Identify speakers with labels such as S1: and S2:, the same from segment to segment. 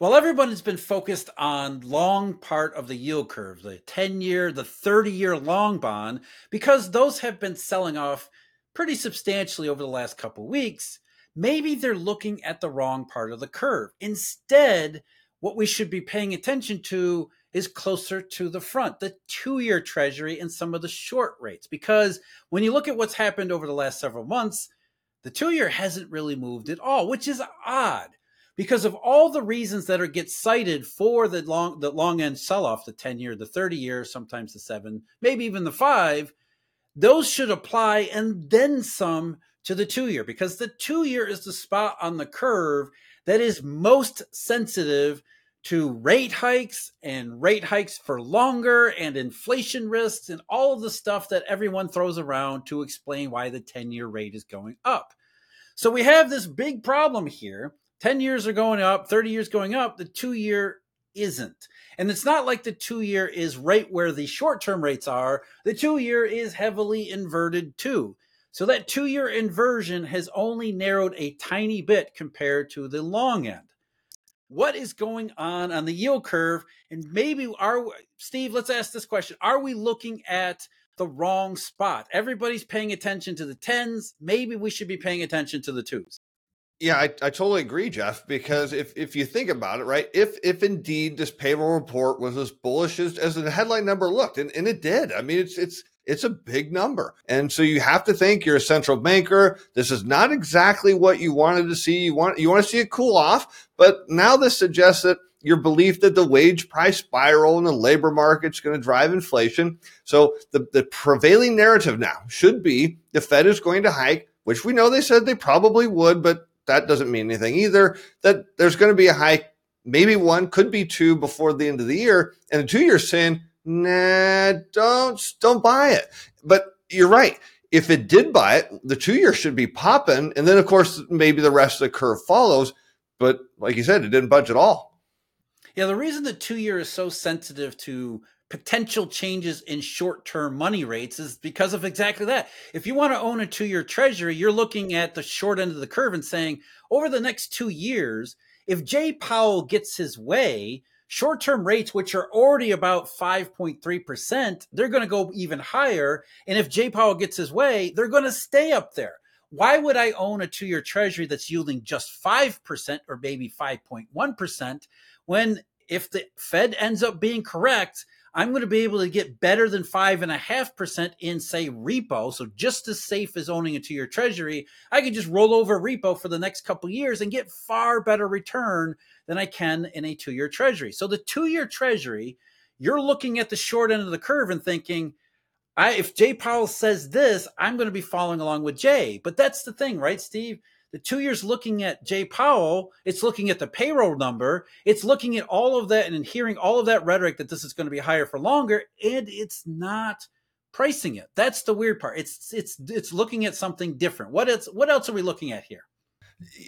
S1: Well, everyone has been focused on long part of the yield curve, the 10 year, the 30 year long bond, because those have been selling off pretty substantially over the last couple weeks. Maybe they're looking at the wrong part of the curve. Instead, what we should be paying attention to is closer to the front, the two year treasury and some of the short rates. Because when you look at what's happened over the last several months, the two year hasn't really moved at all, which is odd because of all the reasons that are get cited for the long the long end sell off, the 10 year, the 30 year, sometimes the seven, maybe even the five, those should apply and then some to the two year because the two year is the spot on the curve that is most sensitive to rate hikes and rate hikes for longer and inflation risks and all of the stuff that everyone throws around to explain why the 10 year rate is going up. So we have this big problem here 10 years are going up, 30 years going up, the two year isn't. And it's not like the two year is right where the short term rates are. The two year is heavily inverted too. So that two year inversion has only narrowed a tiny bit compared to the long end. What is going on on the yield curve? And maybe are Steve, let's ask this question. Are we looking at the wrong spot? Everybody's paying attention to the tens. Maybe we should be paying attention to the twos.
S2: Yeah, I, I totally agree, Jeff. Because if if you think about it, right, if if indeed this payroll report was as bullish as, as the headline number looked, and, and it did. I mean, it's it's it's a big number. And so you have to think you're a central banker. This is not exactly what you wanted to see. You want you want to see it cool off, but now this suggests that your belief that the wage price spiral in the labor market is going to drive inflation. So the, the prevailing narrative now should be the Fed is going to hike, which we know they said they probably would, but that doesn't mean anything either. That there's going to be a hike, maybe one, could be two before the end of the year. And the two year saying, nah, don't, don't buy it. But you're right. If it did buy it, the two year should be popping. And then, of course, maybe the rest of the curve follows. But like you said, it didn't budge at all.
S1: Yeah, the reason the two year is so sensitive to potential changes in short term money rates is because of exactly that. If you want to own a two year treasury, you're looking at the short end of the curve and saying, over the next two years, if Jay Powell gets his way, short term rates, which are already about 5.3%, they're going to go even higher. And if Jay Powell gets his way, they're going to stay up there. Why would I own a two year treasury that's yielding just 5% or maybe 5.1% when if the Fed ends up being correct, I'm going to be able to get better than five and a half percent in, say, repo. So just as safe as owning a two-year treasury, I can just roll over repo for the next couple years and get far better return than I can in a two-year treasury. So the two-year treasury, you're looking at the short end of the curve and thinking, I, if Jay Powell says this, I'm going to be following along with Jay. But that's the thing, right, Steve? The two years looking at Jay Powell, it's looking at the payroll number, it's looking at all of that and hearing all of that rhetoric that this is going to be higher for longer, and it's not pricing it. That's the weird part. It's it's it's looking at something different. What else what else are we looking at here?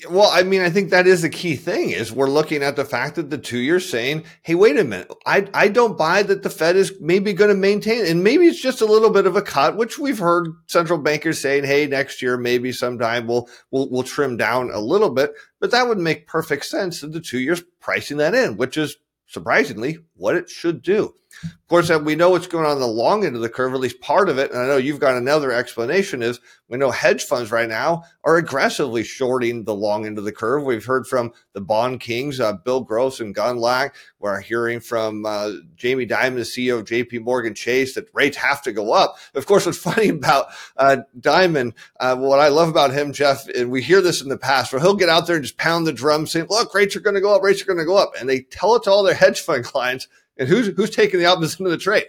S2: Well, I mean, I think that is the key thing is we're looking at the fact that the two years saying, Hey, wait a minute. I, I don't buy that the Fed is maybe going to maintain and maybe it's just a little bit of a cut, which we've heard central bankers saying, Hey, next year, maybe sometime we'll, we'll, we'll trim down a little bit, but that would make perfect sense of the two years pricing that in, which is surprisingly what it should do. Of course, we know what's going on, the long end of the curve, at least part of it. And I know you've got another explanation is we know hedge funds right now are aggressively shorting the long end of the curve. We've heard from the bond kings, uh, Bill Gross and Gundlach. We're hearing from uh, Jamie Dimon, the CEO of JP Morgan Chase, that rates have to go up. Of course, what's funny about uh, Dimon, uh, what I love about him, Jeff, and we hear this in the past, where he'll get out there and just pound the drum saying, look, rates are going to go up, rates are going to go up. And they tell it to all their hedge fund clients and who's who's taking the opposite end of the trade?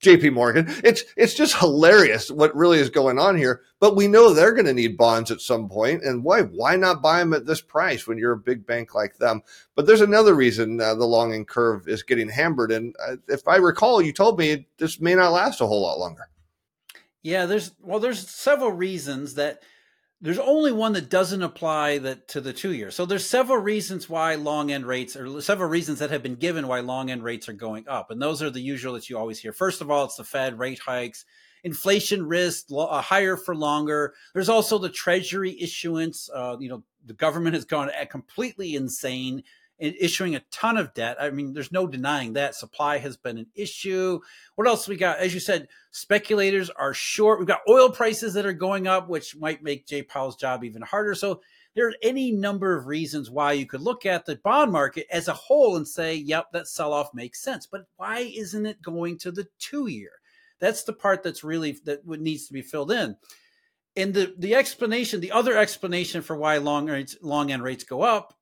S2: JP Morgan. It's it's just hilarious what really is going on here. But we know they're going to need bonds at some point, and why why not buy them at this price when you're a big bank like them? But there's another reason uh, the long curve is getting hammered, and uh, if I recall, you told me this may not last a whole lot longer.
S1: Yeah, there's well, there's several reasons that there's only one that doesn't apply that to the two year. So there's several reasons why long end rates or several reasons that have been given why long end rates are going up. And those are the usual that you always hear. First of all, it's the Fed rate hikes, inflation risk, uh, higher for longer. There's also the treasury issuance. Uh, you know, the government has gone completely insane issuing a ton of debt. I mean, there's no denying that supply has been an issue. What else we got? As you said, speculators are short. We've got oil prices that are going up, which might make Jay Powell's job even harder. So there are any number of reasons why you could look at the bond market as a whole and say, yep, that sell off makes sense. But why isn't it going to the two year? That's the part that's really that needs to be filled in. And the the explanation, the other explanation for why long rates, long end rates go up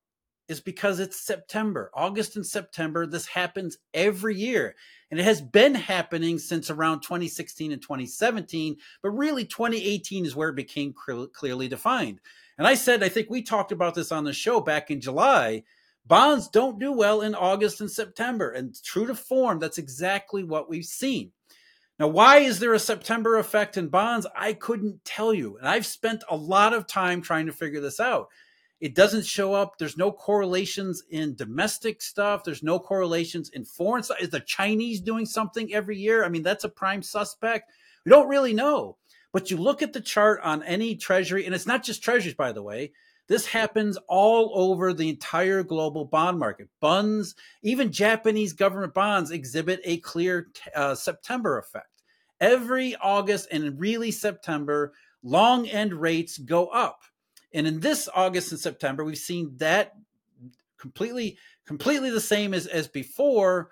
S1: is because it's September. August and September, this happens every year. And it has been happening since around 2016 and 2017, but really 2018 is where it became clearly defined. And I said, I think we talked about this on the show back in July. Bonds don't do well in August and September. And true to form, that's exactly what we've seen. Now, why is there a September effect in bonds? I couldn't tell you. And I've spent a lot of time trying to figure this out. It doesn't show up. There's no correlations in domestic stuff. There's no correlations in foreign stuff. Is the Chinese doing something every year? I mean, that's a prime suspect. We don't really know. But you look at the chart on any treasury, and it's not just treasuries, by the way. This happens all over the entire global bond market. Bonds, even Japanese government bonds, exhibit a clear uh, September effect. Every August and really September, long end rates go up. And in this August and September, we've seen that completely, completely the same as, as before.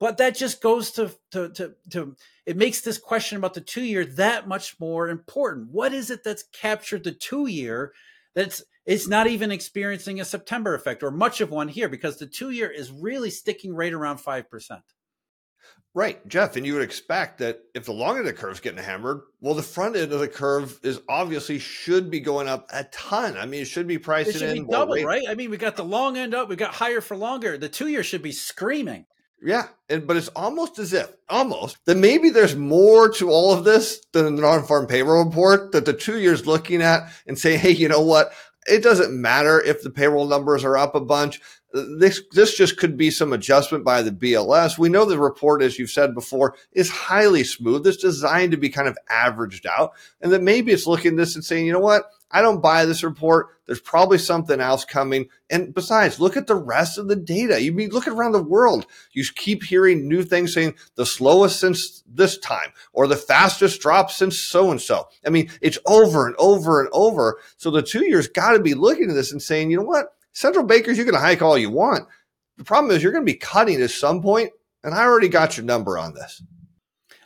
S1: But that just goes to, to, to, to, it makes this question about the two year that much more important. What is it that's captured the two year that's it's not even experiencing a September effect or much of one here because the two year is really sticking right around 5%.
S2: Right, Jeff. And you would expect that if the long end of the curve is getting hammered, well, the front end of the curve is obviously should be going up a ton. I mean, it should be pricing it should
S1: in. Be double, right? I mean, we got the long end up, we got higher for longer. The two year should be screaming.
S2: Yeah, and but it's almost as if almost that maybe there's more to all of this than the non-farm payroll report that the two years looking at and saying, hey, you know what? It doesn't matter if the payroll numbers are up a bunch this this just could be some adjustment by the BLS. We know the report, as you've said before, is highly smooth. It's designed to be kind of averaged out, and that maybe it's looking at this and saying, you know what, I don't buy this report. There's probably something else coming. And besides, look at the rest of the data. You mean look around the world. You keep hearing new things saying the slowest since this time or the fastest drop since so and so. I mean, it's over and over and over. So the two years got to be looking at this and saying, you know what? Central bankers, you can hike all you want. The problem is you're going to be cutting at some point, and I already got your number on this.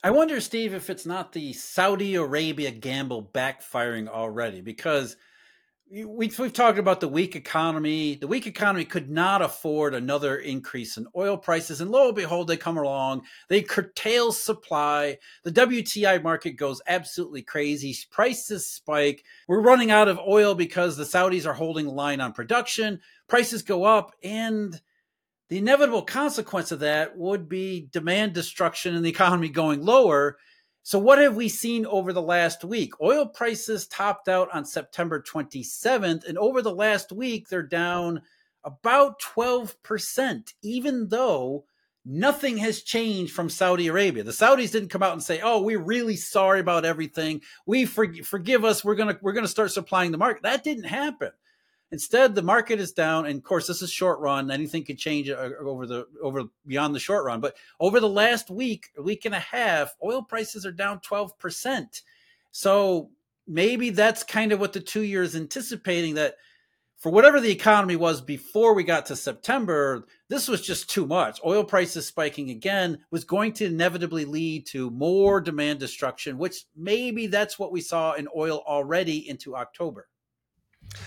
S1: I wonder, Steve, if it's not the Saudi Arabia gamble backfiring already, because we've, we've talked about the weak economy. The weak economy could not afford another increase in oil prices. And lo and behold, they come along, they curtail supply. The WTI market goes absolutely crazy. Prices spike. We're running out of oil because the Saudis are holding line on production. Prices go up. And the inevitable consequence of that would be demand destruction and the economy going lower so, what have we seen over the last week? Oil prices topped out on September 27th, and over the last week, they're down about 12%, even though nothing has changed from Saudi Arabia. The Saudis didn't come out and say, "Oh, we're really sorry about everything. We for- forgive us. We're going we're going to start supplying the market." That didn't happen. Instead, the market is down, and of course, this is short run. Anything could change uh, over the over beyond the short run. But over the last week, week and a half, oil prices are down twelve percent. So maybe that's kind of what the two years anticipating that for whatever the economy was before we got to September, this was just too much. Oil prices spiking again was going to inevitably lead to more demand destruction, which maybe that's what we saw in oil already into October.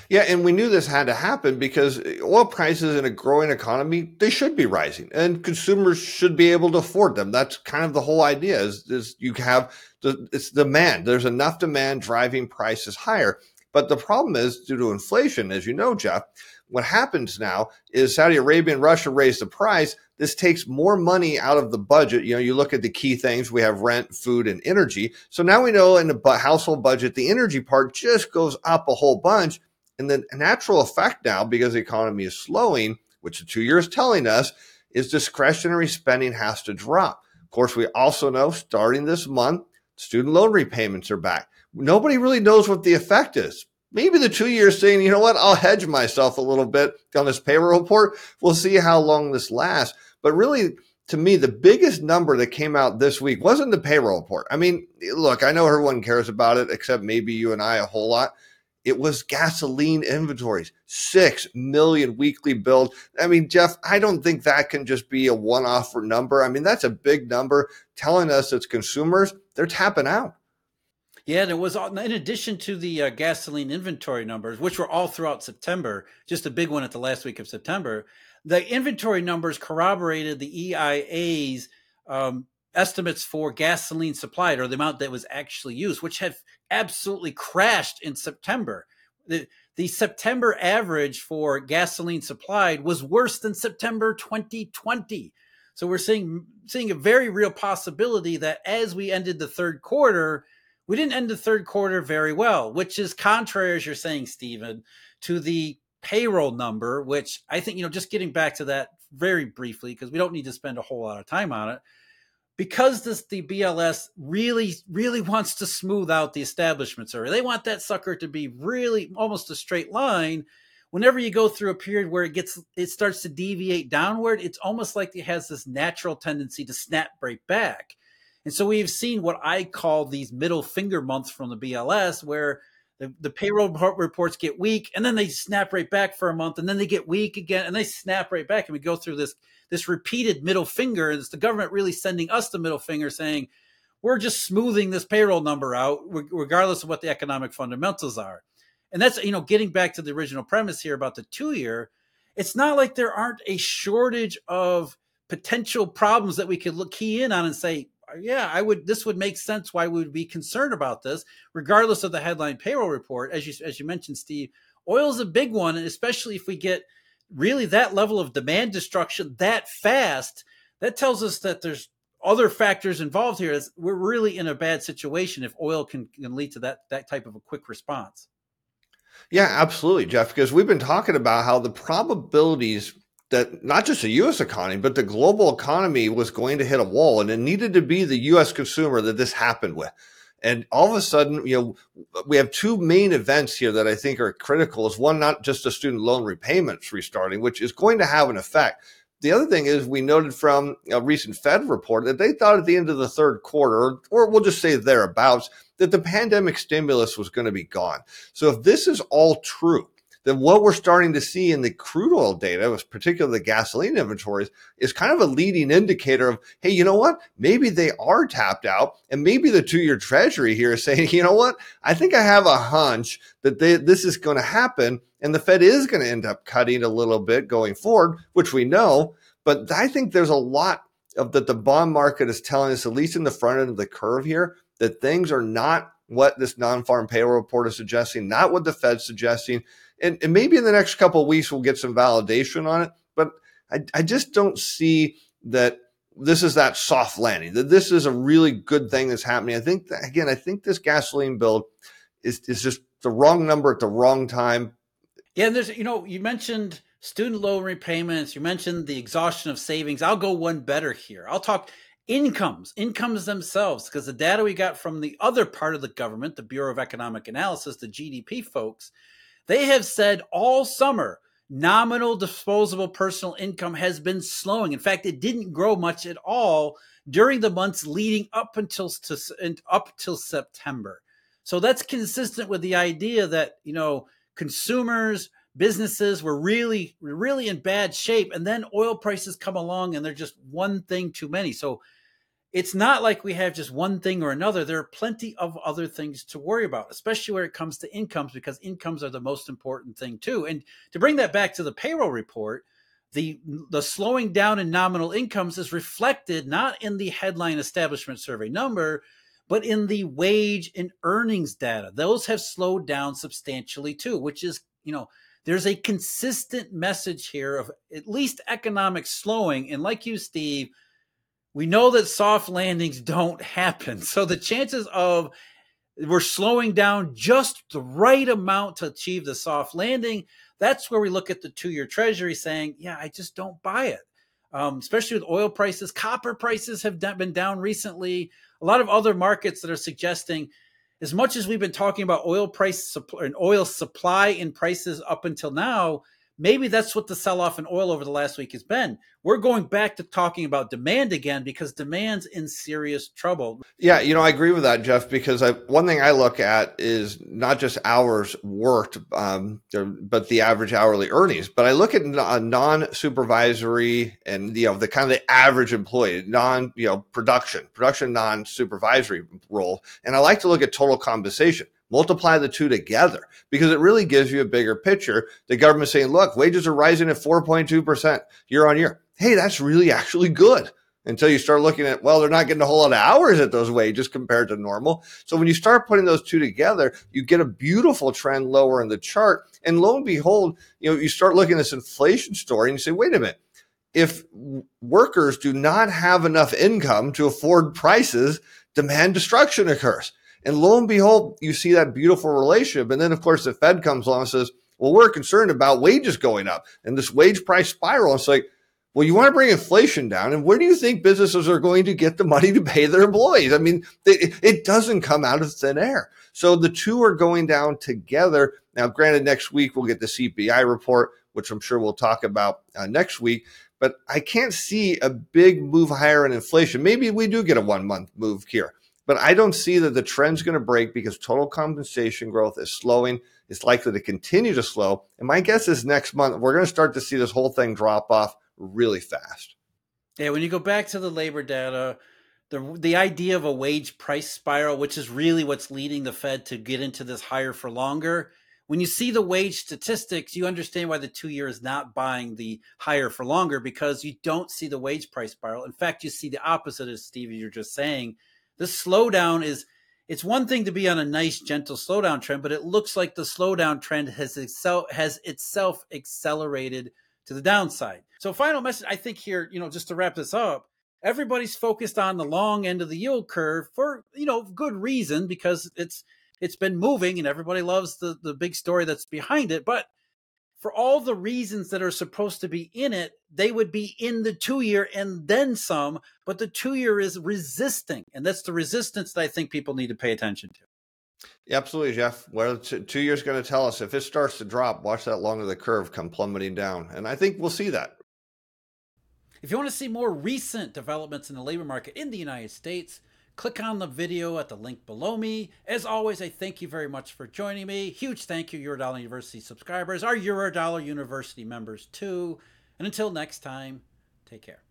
S2: Yeah, and we knew this had to happen because oil prices in a growing economy, they should be rising and consumers should be able to afford them. That's kind of the whole idea is, is you have the, it's demand. There's enough demand driving prices higher. But the problem is due to inflation, as you know, Jeff, what happens now is Saudi Arabia and Russia raise the price. This takes more money out of the budget. You know, you look at the key things, we have rent, food, and energy. So now we know in the household budget, the energy part just goes up a whole bunch and the natural effect now, because the economy is slowing, which the two years telling us, is discretionary spending has to drop. Of course, we also know starting this month, student loan repayments are back. Nobody really knows what the effect is. maybe the two years saying, you know what, I'll hedge myself a little bit on this payroll report. We'll see how long this lasts. But really, to me, the biggest number that came out this week wasn't the payroll report. I mean, look, I know everyone cares about it, except maybe you and I a whole lot. It was gasoline inventories, 6 million weekly build. I mean, Jeff, I don't think that can just be a one off number. I mean, that's a big number telling us it's consumers, they're tapping out.
S1: Yeah, and it was in addition to the uh, gasoline inventory numbers, which were all throughout September, just a big one at the last week of September. The inventory numbers corroborated the EIA's um, estimates for gasoline supplied or the amount that was actually used, which have absolutely crashed in September. The, the September average for gasoline supplied was worse than September 2020. So we're seeing seeing a very real possibility that as we ended the third quarter, we didn't end the third quarter very well, which is contrary, as you're saying, Stephen, to the payroll number, which I think, you know, just getting back to that very briefly, because we don't need to spend a whole lot of time on it. Because this the BLS really, really wants to smooth out the establishment survey. They want that sucker to be really almost a straight line. Whenever you go through a period where it gets it starts to deviate downward, it's almost like it has this natural tendency to snap right back. And so we've seen what I call these middle finger months from the BLS, where the, the payroll reports get weak and then they snap right back for a month and then they get weak again and they snap right back. And we go through this this repeated middle finger. And it's the government really sending us the middle finger saying, we're just smoothing this payroll number out, regardless of what the economic fundamentals are. And that's, you know, getting back to the original premise here about the two year, it's not like there aren't a shortage of potential problems that we could look key in on and say, yeah, I would. This would make sense why we would be concerned about this, regardless of the headline payroll report. As you as you mentioned, Steve, oil is a big one, and especially if we get really that level of demand destruction that fast, that tells us that there's other factors involved here. Is we're really in a bad situation if oil can, can lead to that that type of a quick response.
S2: Yeah, absolutely, Jeff. Because we've been talking about how the probabilities that not just the US economy, but the global economy was going to hit a wall and it needed to be the US consumer that this happened with. And all of a sudden, you know, we have two main events here that I think are critical. Is one, not just the student loan repayments restarting, which is going to have an effect. The other thing is we noted from a recent Fed report that they thought at the end of the third quarter, or we'll just say thereabouts, that the pandemic stimulus was going to be gone. So if this is all true, then what we're starting to see in the crude oil data, particularly the gasoline inventories, is kind of a leading indicator of, hey, you know what? Maybe they are tapped out, and maybe the two-year Treasury here is saying, you know what? I think I have a hunch that they, this is going to happen, and the Fed is going to end up cutting a little bit going forward, which we know. But I think there's a lot of that the bond market is telling us, at least in the front end of the curve here, that things are not what this non-farm payroll report is suggesting, not what the Fed's suggesting and, and maybe in the next couple weeks we'll get some validation on it. But I, I just don't see that this is that soft landing. That this is a really good thing that's happening. I think that, again, I think this gasoline bill is is just the wrong number at the wrong time.
S1: Yeah, and there's you know you mentioned student loan repayments. You mentioned the exhaustion of savings. I'll go one better here. I'll talk incomes, incomes themselves, because the data we got from the other part of the government, the Bureau of Economic Analysis, the GDP folks, they have said all summer nominal disposable personal income has been slowing. In fact, it didn't grow much at all during the months leading up until to, up till September. So that's consistent with the idea that, you know, consumers, businesses were really really in bad shape and then oil prices come along and they're just one thing too many. So it's not like we have just one thing or another. There are plenty of other things to worry about, especially where it comes to incomes, because incomes are the most important thing too. And to bring that back to the payroll report, the the slowing down in nominal incomes is reflected not in the headline establishment survey number, but in the wage and earnings data. Those have slowed down substantially too, which is, you know, there's a consistent message here of at least economic slowing. And like you, Steve, we know that soft landings don't happen. So the chances of we're slowing down just the right amount to achieve the soft landing, that's where we look at the two year treasury saying, yeah, I just don't buy it. Um, especially with oil prices, copper prices have been down recently. A lot of other markets that are suggesting as much as we've been talking about oil price and oil supply and prices up until now, maybe that's what the sell off in oil over the last week has been. We're going back to talking about demand again because demand's in serious trouble.
S2: Yeah, you know, I agree with that, Jeff, because I, one thing I look at is not just hours worked, um, but the average hourly earnings. But I look at a non supervisory and, you know, the kind of the average employee, non, you know, production, production non supervisory role. And I like to look at total compensation multiply the two together because it really gives you a bigger picture. The government saying, look, wages are rising at 4.2% year on year. Hey, that's really actually good until you start looking at, well, they're not getting a whole lot of hours at those wages compared to normal. So when you start putting those two together, you get a beautiful trend lower in the chart. And lo and behold, you know, you start looking at this inflation story and you say, wait a minute. If workers do not have enough income to afford prices, demand destruction occurs. And lo and behold, you see that beautiful relationship. And then, of course, the Fed comes along and says, well, we're concerned about wages going up and this wage price spiral. It's like, well, you want to bring inflation down. And where do you think businesses are going to get the money to pay their employees? I mean, it, it doesn't come out of thin air. So the two are going down together. Now, granted, next week we'll get the CPI report, which I'm sure we'll talk about uh, next week. But I can't see a big move higher in inflation. Maybe we do get a one month move here. But I don't see that the trend's going to break because total compensation growth is slowing. It's likely to continue to slow. And my guess is next month, we're going to start to see this whole thing drop off really fast.
S1: Yeah, when you go back to the labor data, the the idea of a wage price spiral, which is really what's leading the Fed to get into this higher for longer. When you see the wage statistics, you understand why the two year is not buying the higher for longer because you don't see the wage price spiral. In fact, you see the opposite, as Steve, you're just saying the slowdown is it's one thing to be on a nice gentle slowdown trend but it looks like the slowdown trend has excel, has itself accelerated to the downside. So final message i think here you know just to wrap this up everybody's focused on the long end of the yield curve for you know good reason because it's it's been moving and everybody loves the the big story that's behind it but for all the reasons that are supposed to be in it, they would be in the two year and then some, but the two year is resisting. And that's the resistance that I think people need to pay attention to.
S2: Yeah, absolutely, Jeff. Well, two years going to tell us if it starts to drop, watch that long of the curve come plummeting down. And I think we'll see that.
S1: If you want to see more recent developments in the labor market in the United States, click on the video at the link below me. As always, I thank you very much for joining me. Huge thank you, Eurodollar University subscribers, our Eurodollar University members too. And until next time, take care.